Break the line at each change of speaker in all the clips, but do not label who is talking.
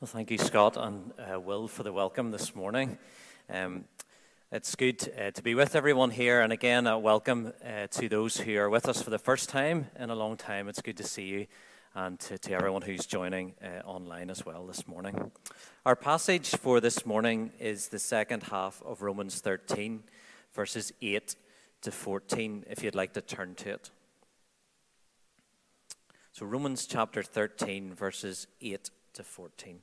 Well, thank you, Scott and uh, Will, for the welcome this morning. Um, it's good uh, to be with everyone here, and again, a welcome uh, to those who are with us for the first time in a long time. It's good to see you, and to, to everyone who's joining uh, online as well this morning. Our passage for this morning is the second half of Romans 13, verses 8 to 14, if you'd like to turn to it. So, Romans chapter 13, verses 8 to 14.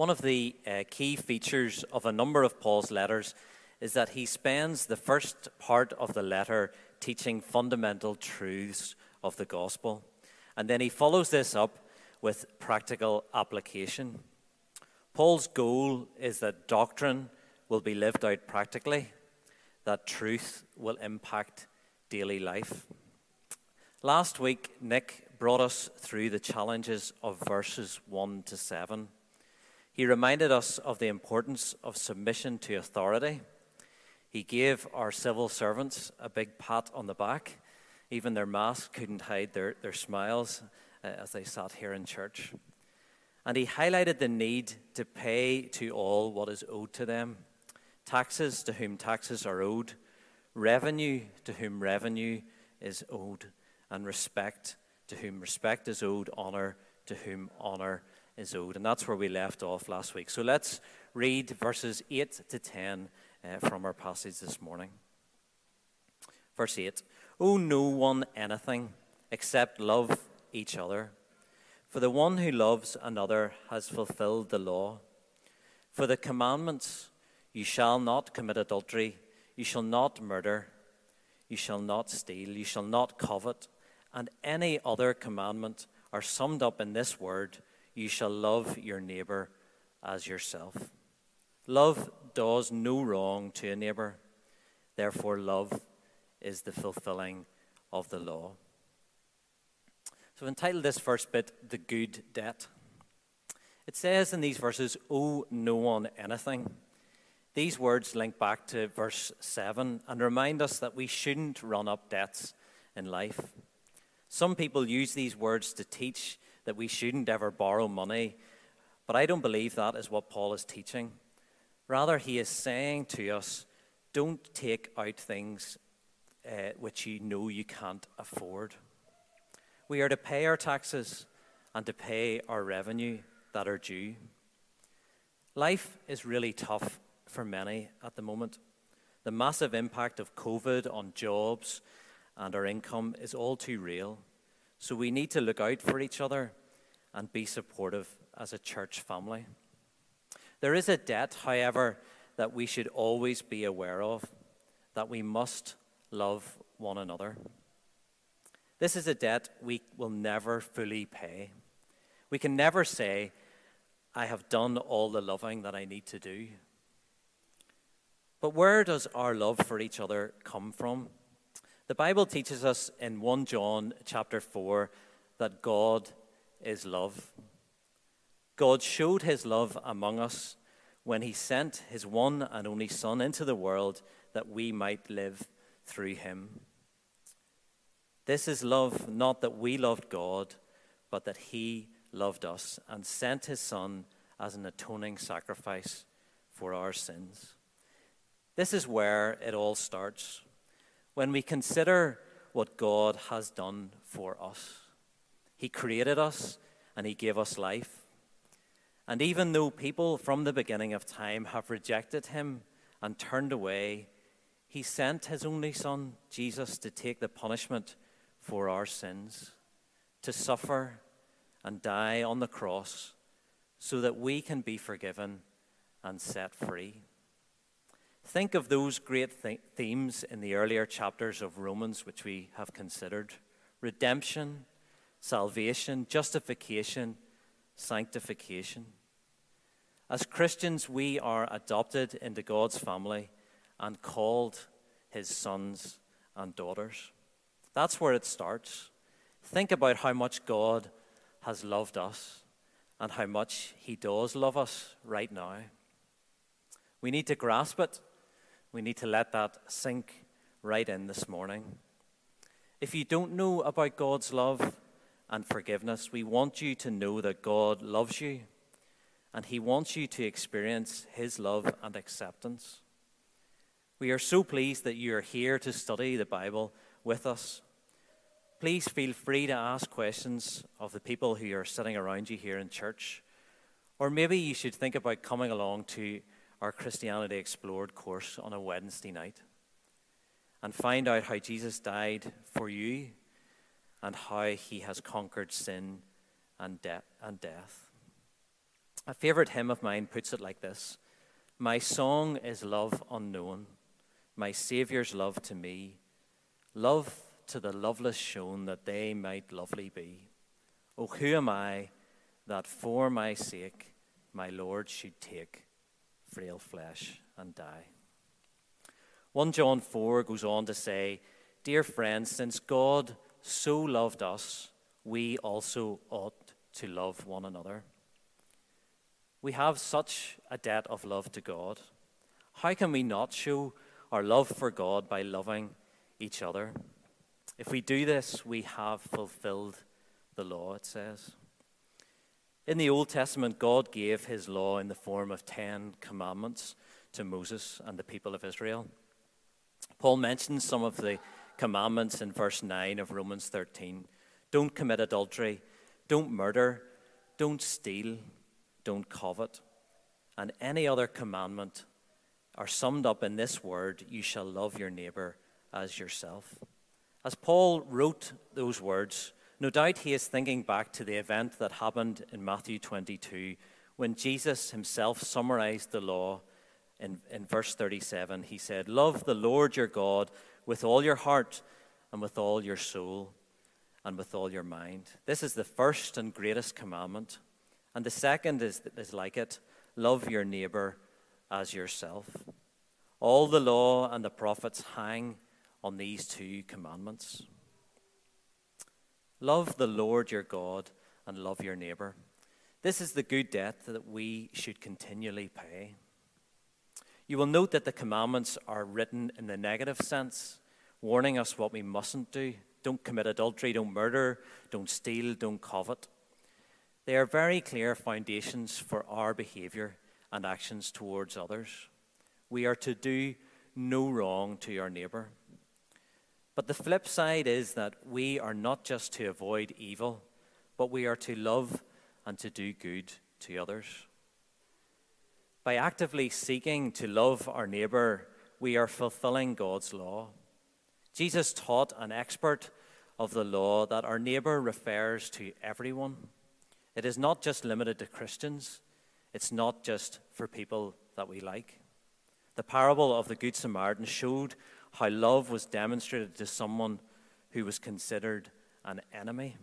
One of the uh, key features of a number of Paul's letters is that he spends the first part of the letter teaching fundamental truths of the gospel. And then he follows this up with practical application. Paul's goal is that doctrine will be lived out practically, that truth will impact daily life. Last week, Nick brought us through the challenges of verses 1 to 7. He reminded us of the importance of submission to authority. He gave our civil servants a big pat on the back. Even their masks couldn't hide their, their smiles uh, as they sat here in church. And he highlighted the need to pay to all what is owed to them taxes to whom taxes are owed, revenue to whom revenue is owed, and respect to whom respect is owed, honour to whom honour is owed. And that's where we left off last week. So let's read verses 8 to 10 uh, from our passage this morning. Verse 8 Owe no one anything except love each other. For the one who loves another has fulfilled the law. For the commandments, you shall not commit adultery, you shall not murder, you shall not steal, you shall not covet, and any other commandment are summed up in this word you shall love your neighbor as yourself. Love does no wrong to a neighbor. Therefore, love is the fulfilling of the law. So, I've entitled this first bit, The Good Debt. It says in these verses, Owe no one anything. These words link back to verse 7 and remind us that we shouldn't run up debts in life. Some people use these words to teach that we shouldn't ever borrow money. But I don't believe that is what Paul is teaching. Rather, he is saying to us, don't take out things uh, which you know you can't afford. We are to pay our taxes and to pay our revenue that are due. Life is really tough for many at the moment. The massive impact of COVID on jobs and our income is all too real. So we need to look out for each other and be supportive as a church family. There is a debt, however, that we should always be aware of that we must love one another. This is a debt we will never fully pay. We can never say, I have done all the loving that I need to do. But where does our love for each other come from? The Bible teaches us in 1 John chapter 4 that God is love. God showed his love among us when he sent his one and only Son into the world that we might live through him. This is love, not that we loved God, but that he loved us and sent his Son as an atoning sacrifice for our sins. This is where it all starts when we consider what God has done for us. He created us and He gave us life. And even though people from the beginning of time have rejected Him and turned away, He sent His only Son, Jesus, to take the punishment for our sins, to suffer and die on the cross so that we can be forgiven and set free. Think of those great th- themes in the earlier chapters of Romans, which we have considered redemption, salvation, justification, sanctification. As Christians, we are adopted into God's family and called his sons and daughters. That's where it starts. Think about how much God has loved us and how much he does love us right now. We need to grasp it we need to let that sink right in this morning. If you don't know about God's love and forgiveness. We want you to know that God loves you and He wants you to experience His love and acceptance. We are so pleased that you are here to study the Bible with us. Please feel free to ask questions of the people who are sitting around you here in church. Or maybe you should think about coming along to our Christianity Explored course on a Wednesday night and find out how Jesus died for you and how he has conquered sin and, de- and death. A favorite hymn of mine puts it like this My song is love unknown, my Saviour's love to me, love to the loveless shown that they might lovely be. Oh, who am I that for my sake my Lord should take frail flesh and die? 1 John 4 goes on to say, Dear friends, since God so loved us, we also ought to love one another. We have such a debt of love to God. How can we not show our love for God by loving each other? If we do this, we have fulfilled the law, it says. In the Old Testament, God gave his law in the form of Ten Commandments to Moses and the people of Israel. Paul mentions some of the commandments in verse 9 of Romans 13 don't commit adultery, don't murder, don't steal, don't covet. And any other commandment are summed up in this word you shall love your neighbor as yourself. As Paul wrote those words, no doubt he is thinking back to the event that happened in Matthew 22 when Jesus himself summarized the law in, in verse 37. He said, Love the Lord your God with all your heart and with all your soul and with all your mind. This is the first and greatest commandment. And the second is, is like it love your neighbor as yourself. All the law and the prophets hang on these two commandments. Love the Lord your God and love your neighbor. This is the good debt that we should continually pay. You will note that the commandments are written in the negative sense, warning us what we mustn't do. Don't commit adultery, don't murder, don't steal, don't covet. They are very clear foundations for our behavior and actions towards others. We are to do no wrong to our neighbor. But the flip side is that we are not just to avoid evil, but we are to love and to do good to others. By actively seeking to love our neighbor, we are fulfilling God's law. Jesus taught an expert of the law that our neighbor refers to everyone. It is not just limited to Christians, it's not just for people that we like. The parable of the Good Samaritan showed how love was demonstrated to someone who was considered an enemy.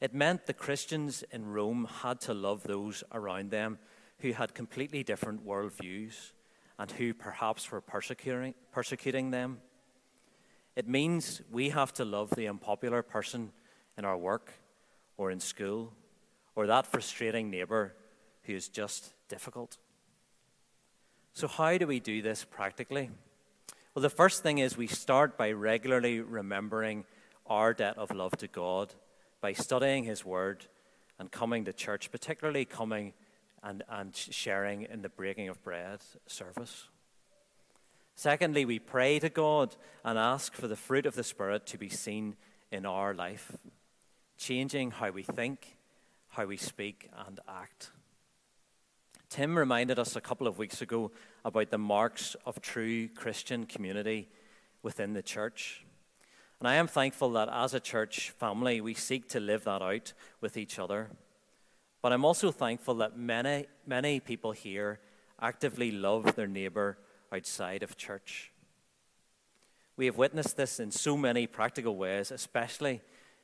It meant the Christians in Rome had to love those around them who had completely different worldviews and who perhaps were persecuting, persecuting them. It means we have to love the unpopular person in our work or in school or that frustrating neighbor who is just difficult. So, how do we do this practically? Well, the first thing is we start by regularly remembering our debt of love to God by studying His Word and coming to church, particularly coming and, and sharing in the breaking of bread service. Secondly, we pray to God and ask for the fruit of the Spirit to be seen in our life, changing how we think, how we speak, and act. Tim reminded us a couple of weeks ago about the marks of true Christian community within the church. And I am thankful that as a church family, we seek to live that out with each other. But I'm also thankful that many, many people here actively love their neighbor outside of church. We have witnessed this in so many practical ways, especially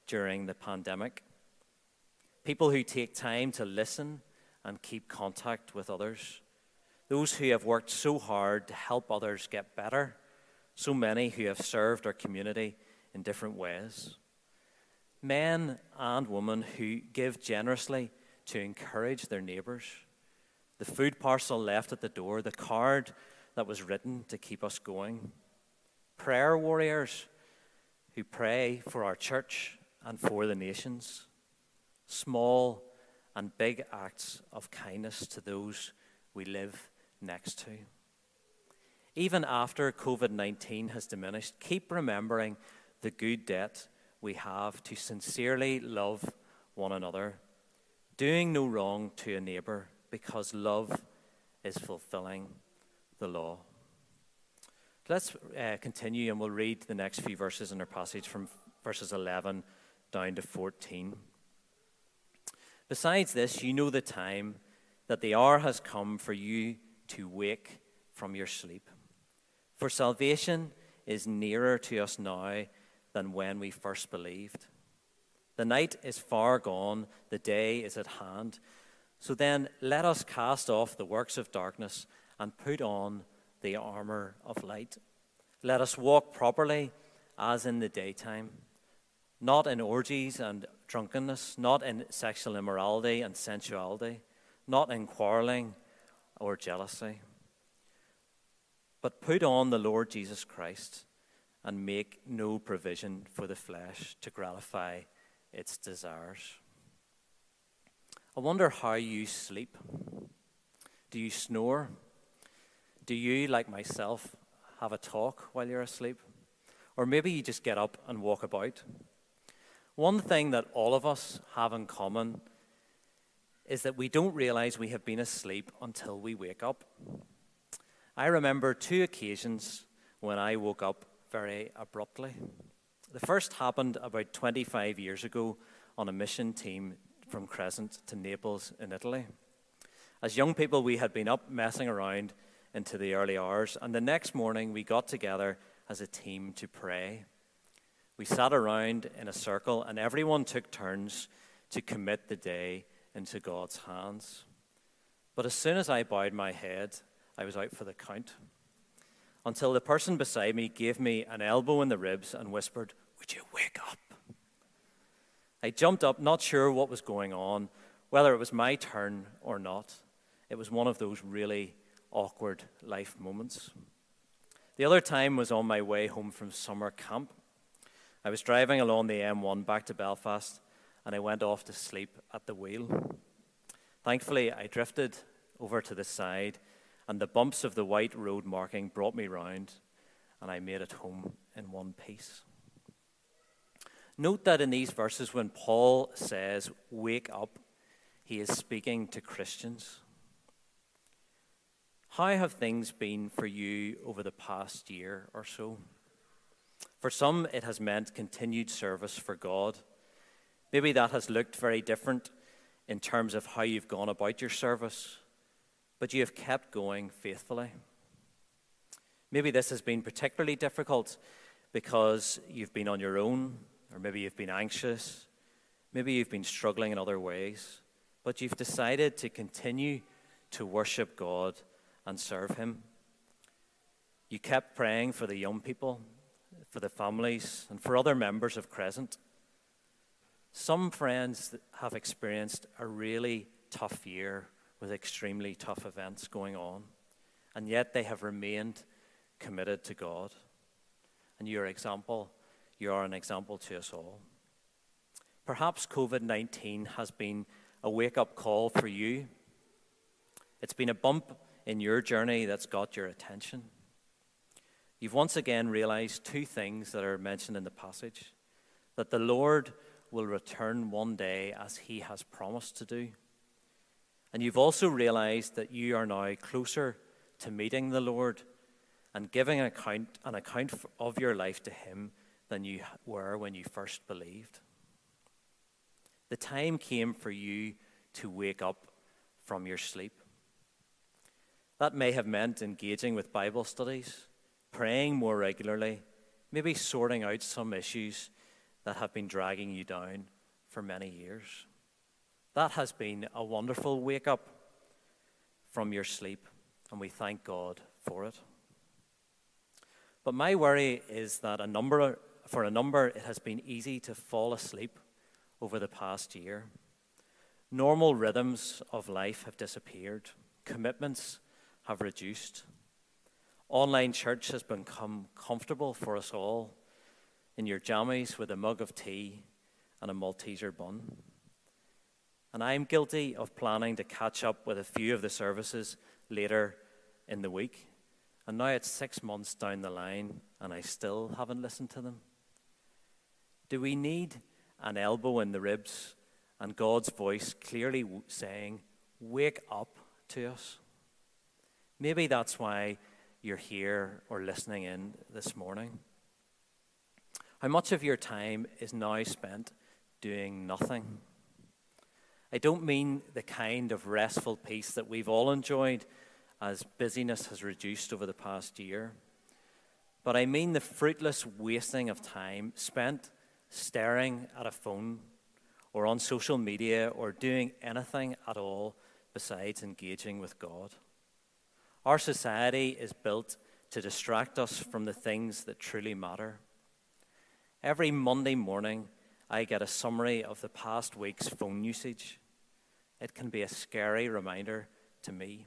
during the pandemic. People who take time to listen and keep contact with others. Those who have worked so hard to help others get better. So many who have served our community in different ways. Men and women who give generously to encourage their neighbours. The food parcel left at the door, the card that was written to keep us going. Prayer warriors who pray for our church and for the nations, small and big acts of kindness to those we live next to. Even after COVID 19 has diminished, keep remembering the good debt we have to sincerely love one another, doing no wrong to a neighbor because love is fulfilling the law. Let's uh, continue and we'll read the next few verses in our passage from verses 11 down to 14. Besides this, you know the time that the hour has come for you to wake from your sleep. For salvation is nearer to us now than when we first believed. The night is far gone, the day is at hand. So then, let us cast off the works of darkness and put on the armor of light. Let us walk properly as in the daytime, not in orgies and drunkenness, not in sexual immorality and sensuality, not in quarreling or jealousy. But put on the Lord Jesus Christ and make no provision for the flesh to gratify its desires. I wonder how you sleep. Do you snore? Do you, like myself, have a talk while you're asleep? Or maybe you just get up and walk about. One thing that all of us have in common is that we don't realize we have been asleep until we wake up. I remember two occasions when I woke up very abruptly. The first happened about 25 years ago on a mission team from Crescent to Naples in Italy. As young people, we had been up messing around into the early hours, and the next morning we got together as a team to pray. We sat around in a circle, and everyone took turns to commit the day into God's hands. But as soon as I bowed my head, I was out for the count. Until the person beside me gave me an elbow in the ribs and whispered, Would you wake up? I jumped up, not sure what was going on, whether it was my turn or not. It was one of those really awkward life moments. The other time was on my way home from summer camp. I was driving along the M1 back to Belfast and I went off to sleep at the wheel. Thankfully, I drifted over to the side and the bumps of the white road marking brought me round and I made it home in one piece. Note that in these verses, when Paul says, Wake up, he is speaking to Christians. How have things been for you over the past year or so? For some, it has meant continued service for God. Maybe that has looked very different in terms of how you've gone about your service, but you have kept going faithfully. Maybe this has been particularly difficult because you've been on your own, or maybe you've been anxious, maybe you've been struggling in other ways, but you've decided to continue to worship God and serve Him. You kept praying for the young people, for the families, and for other members of Crescent. Some friends have experienced a really tough year with extremely tough events going on, and yet they have remained committed to God. And your example, you are an example to us all. Perhaps COVID 19 has been a wake up call for you. It's been a bump in your journey that's got your attention. You've once again realized two things that are mentioned in the passage that the Lord will return one day as he has promised to do. And you've also realized that you are now closer to meeting the Lord and giving an account, an account of your life to him than you were when you first believed. The time came for you to wake up from your sleep. That may have meant engaging with Bible studies, praying more regularly, maybe sorting out some issues that have been dragging you down for many years. That has been a wonderful wake up from your sleep, and we thank God for it. But my worry is that a number, for a number, it has been easy to fall asleep over the past year. Normal rhythms of life have disappeared. Commitments have reduced. Online church has become comfortable for us all in your jammies with a mug of tea and a Malteser bun. And I'm guilty of planning to catch up with a few of the services later in the week. And now it's six months down the line, and I still haven't listened to them. Do we need an elbow in the ribs and God's voice clearly saying, Wake up to us? Maybe that's why you're here or listening in this morning. How much of your time is now spent doing nothing? I don't mean the kind of restful peace that we've all enjoyed as busyness has reduced over the past year, but I mean the fruitless wasting of time spent staring at a phone or on social media or doing anything at all besides engaging with God. Our society is built to distract us from the things that truly matter. Every Monday morning, I get a summary of the past week's phone usage. It can be a scary reminder to me.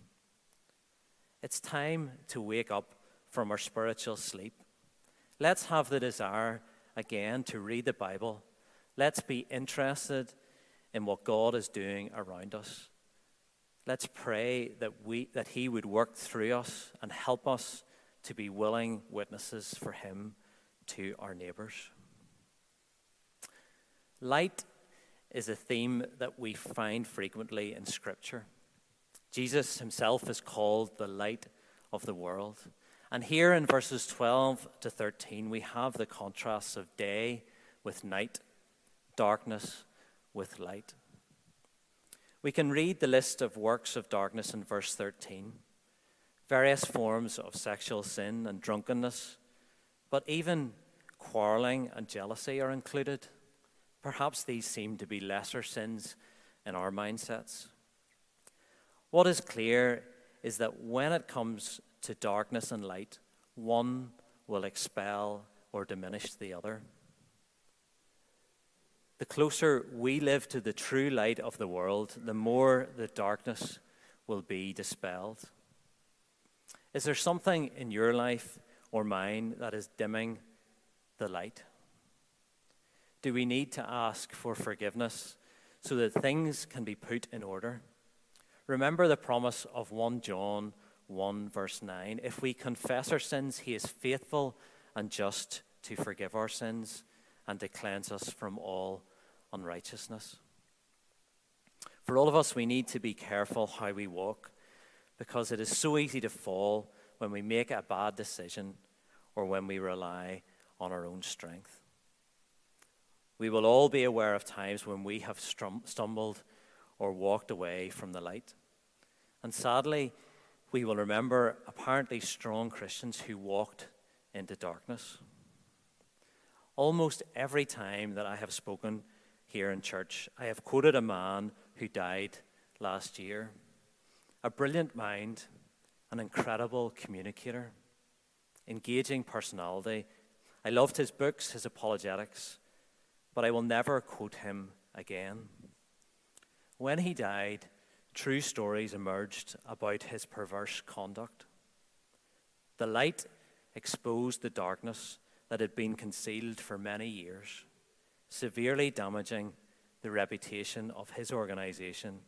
It's time to wake up from our spiritual sleep. Let's have the desire again to read the Bible. Let's be interested in what God is doing around us. Let's pray that, we, that He would work through us and help us to be willing witnesses for Him to our neighbours. Light is a theme that we find frequently in Scripture. Jesus himself is called the light of the world. And here in verses 12 to 13, we have the contrasts of day with night, darkness with light. We can read the list of works of darkness in verse 13 various forms of sexual sin and drunkenness, but even quarreling and jealousy are included. Perhaps these seem to be lesser sins in our mindsets. What is clear is that when it comes to darkness and light, one will expel or diminish the other. The closer we live to the true light of the world, the more the darkness will be dispelled. Is there something in your life or mine that is dimming the light? Do we need to ask for forgiveness so that things can be put in order? Remember the promise of 1 John 1, verse 9. If we confess our sins, he is faithful and just to forgive our sins and to cleanse us from all unrighteousness. For all of us, we need to be careful how we walk because it is so easy to fall when we make a bad decision or when we rely on our own strength. We will all be aware of times when we have stumbled or walked away from the light. And sadly, we will remember apparently strong Christians who walked into darkness. Almost every time that I have spoken here in church, I have quoted a man who died last year. A brilliant mind, an incredible communicator, engaging personality. I loved his books, his apologetics, but I will never quote him again. When he died, true stories emerged about his perverse conduct. The light exposed the darkness that had been concealed for many years, severely damaging the reputation of his organization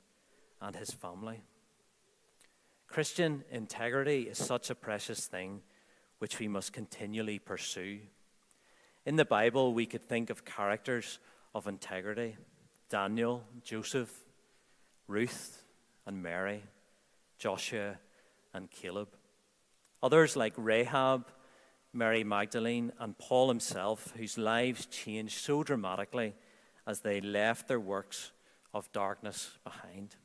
and his family. Christian integrity is such a precious thing which we must continually pursue. In the Bible, we could think of characters of integrity Daniel, Joseph, Ruth, and Mary, Joshua, and Caleb. Others like Rahab, Mary Magdalene, and Paul himself, whose lives changed so dramatically as they left their works of darkness behind.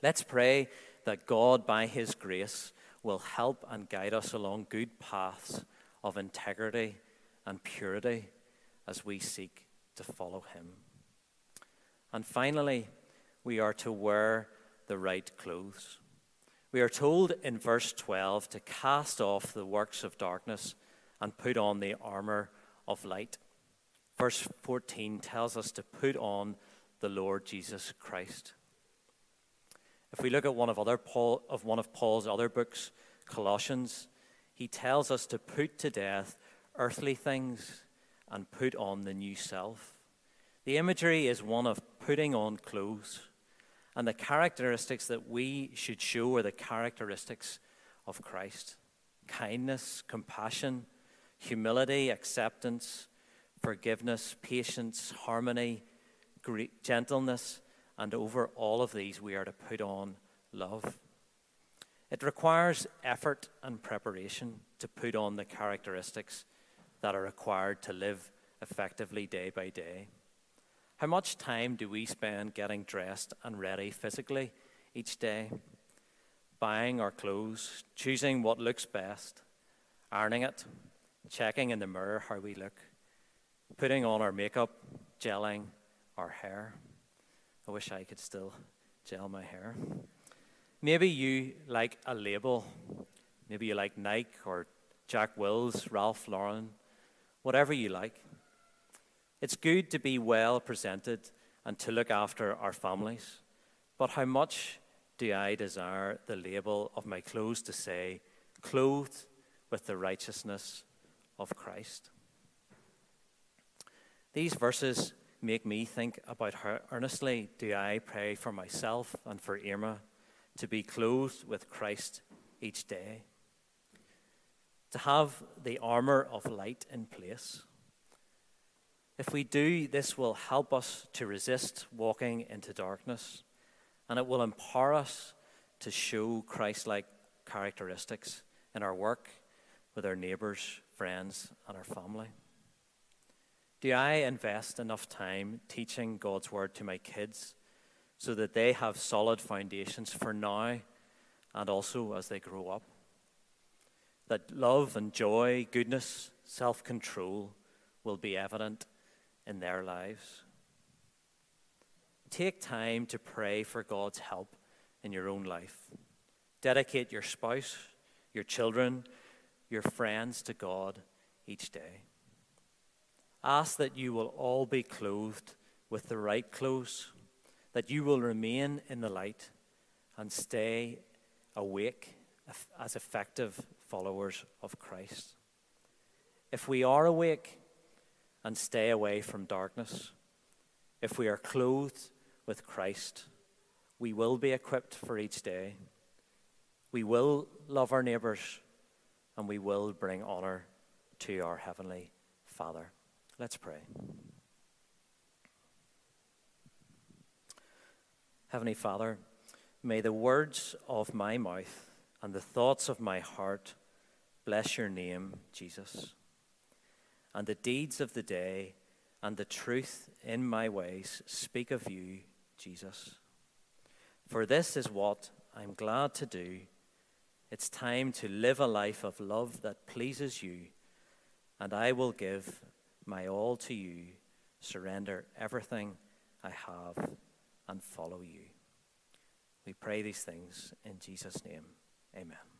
Let's pray that God, by His grace, will help and guide us along good paths of integrity and purity as we seek to follow Him. And finally, we are to wear the right clothes. We are told in verse 12 to cast off the works of darkness and put on the armor of light. Verse 14 tells us to put on the Lord Jesus Christ. If we look at one of, other Paul, of one of Paul's other books, Colossians, he tells us to put to death earthly things and put on the new self. The imagery is one of putting on clothes, and the characteristics that we should show are the characteristics of Christ kindness, compassion, humility, acceptance, forgiveness, patience, harmony, gentleness, and over all of these we are to put on love. It requires effort and preparation to put on the characteristics that are required to live effectively day by day. How much time do we spend getting dressed and ready physically each day? Buying our clothes, choosing what looks best, ironing it, checking in the mirror how we look, putting on our makeup, gelling our hair. I wish I could still gel my hair. Maybe you like a label. Maybe you like Nike or Jack Wills, Ralph Lauren, whatever you like. It's good to be well presented and to look after our families. But how much do I desire the label of my clothes to say, clothed with the righteousness of Christ? These verses make me think about how earnestly do I pray for myself and for Irma to be clothed with Christ each day, to have the armor of light in place. If we do, this will help us to resist walking into darkness, and it will empower us to show Christ like characteristics in our work, with our neighbours, friends, and our family. Do I invest enough time teaching God's word to my kids so that they have solid foundations for now and also as they grow up? That love and joy, goodness, self control will be evident in their lives. Take time to pray for God's help in your own life. Dedicate your spouse, your children, your friends to God each day. Ask that you will all be clothed with the right clothes, that you will remain in the light and stay awake as effective followers of Christ. If we are awake and stay away from darkness, if we are clothed with Christ, we will be equipped for each day. We will love our neighbours and we will bring honour to our Heavenly Father. Let's pray. Heavenly Father, may the words of my mouth and the thoughts of my heart bless your name, Jesus. And the deeds of the day and the truth in my ways speak of you, Jesus. For this is what I'm glad to do. It's time to live a life of love that pleases you, and I will give my all to you, surrender everything I have, and follow you. We pray these things in Jesus' name. Amen.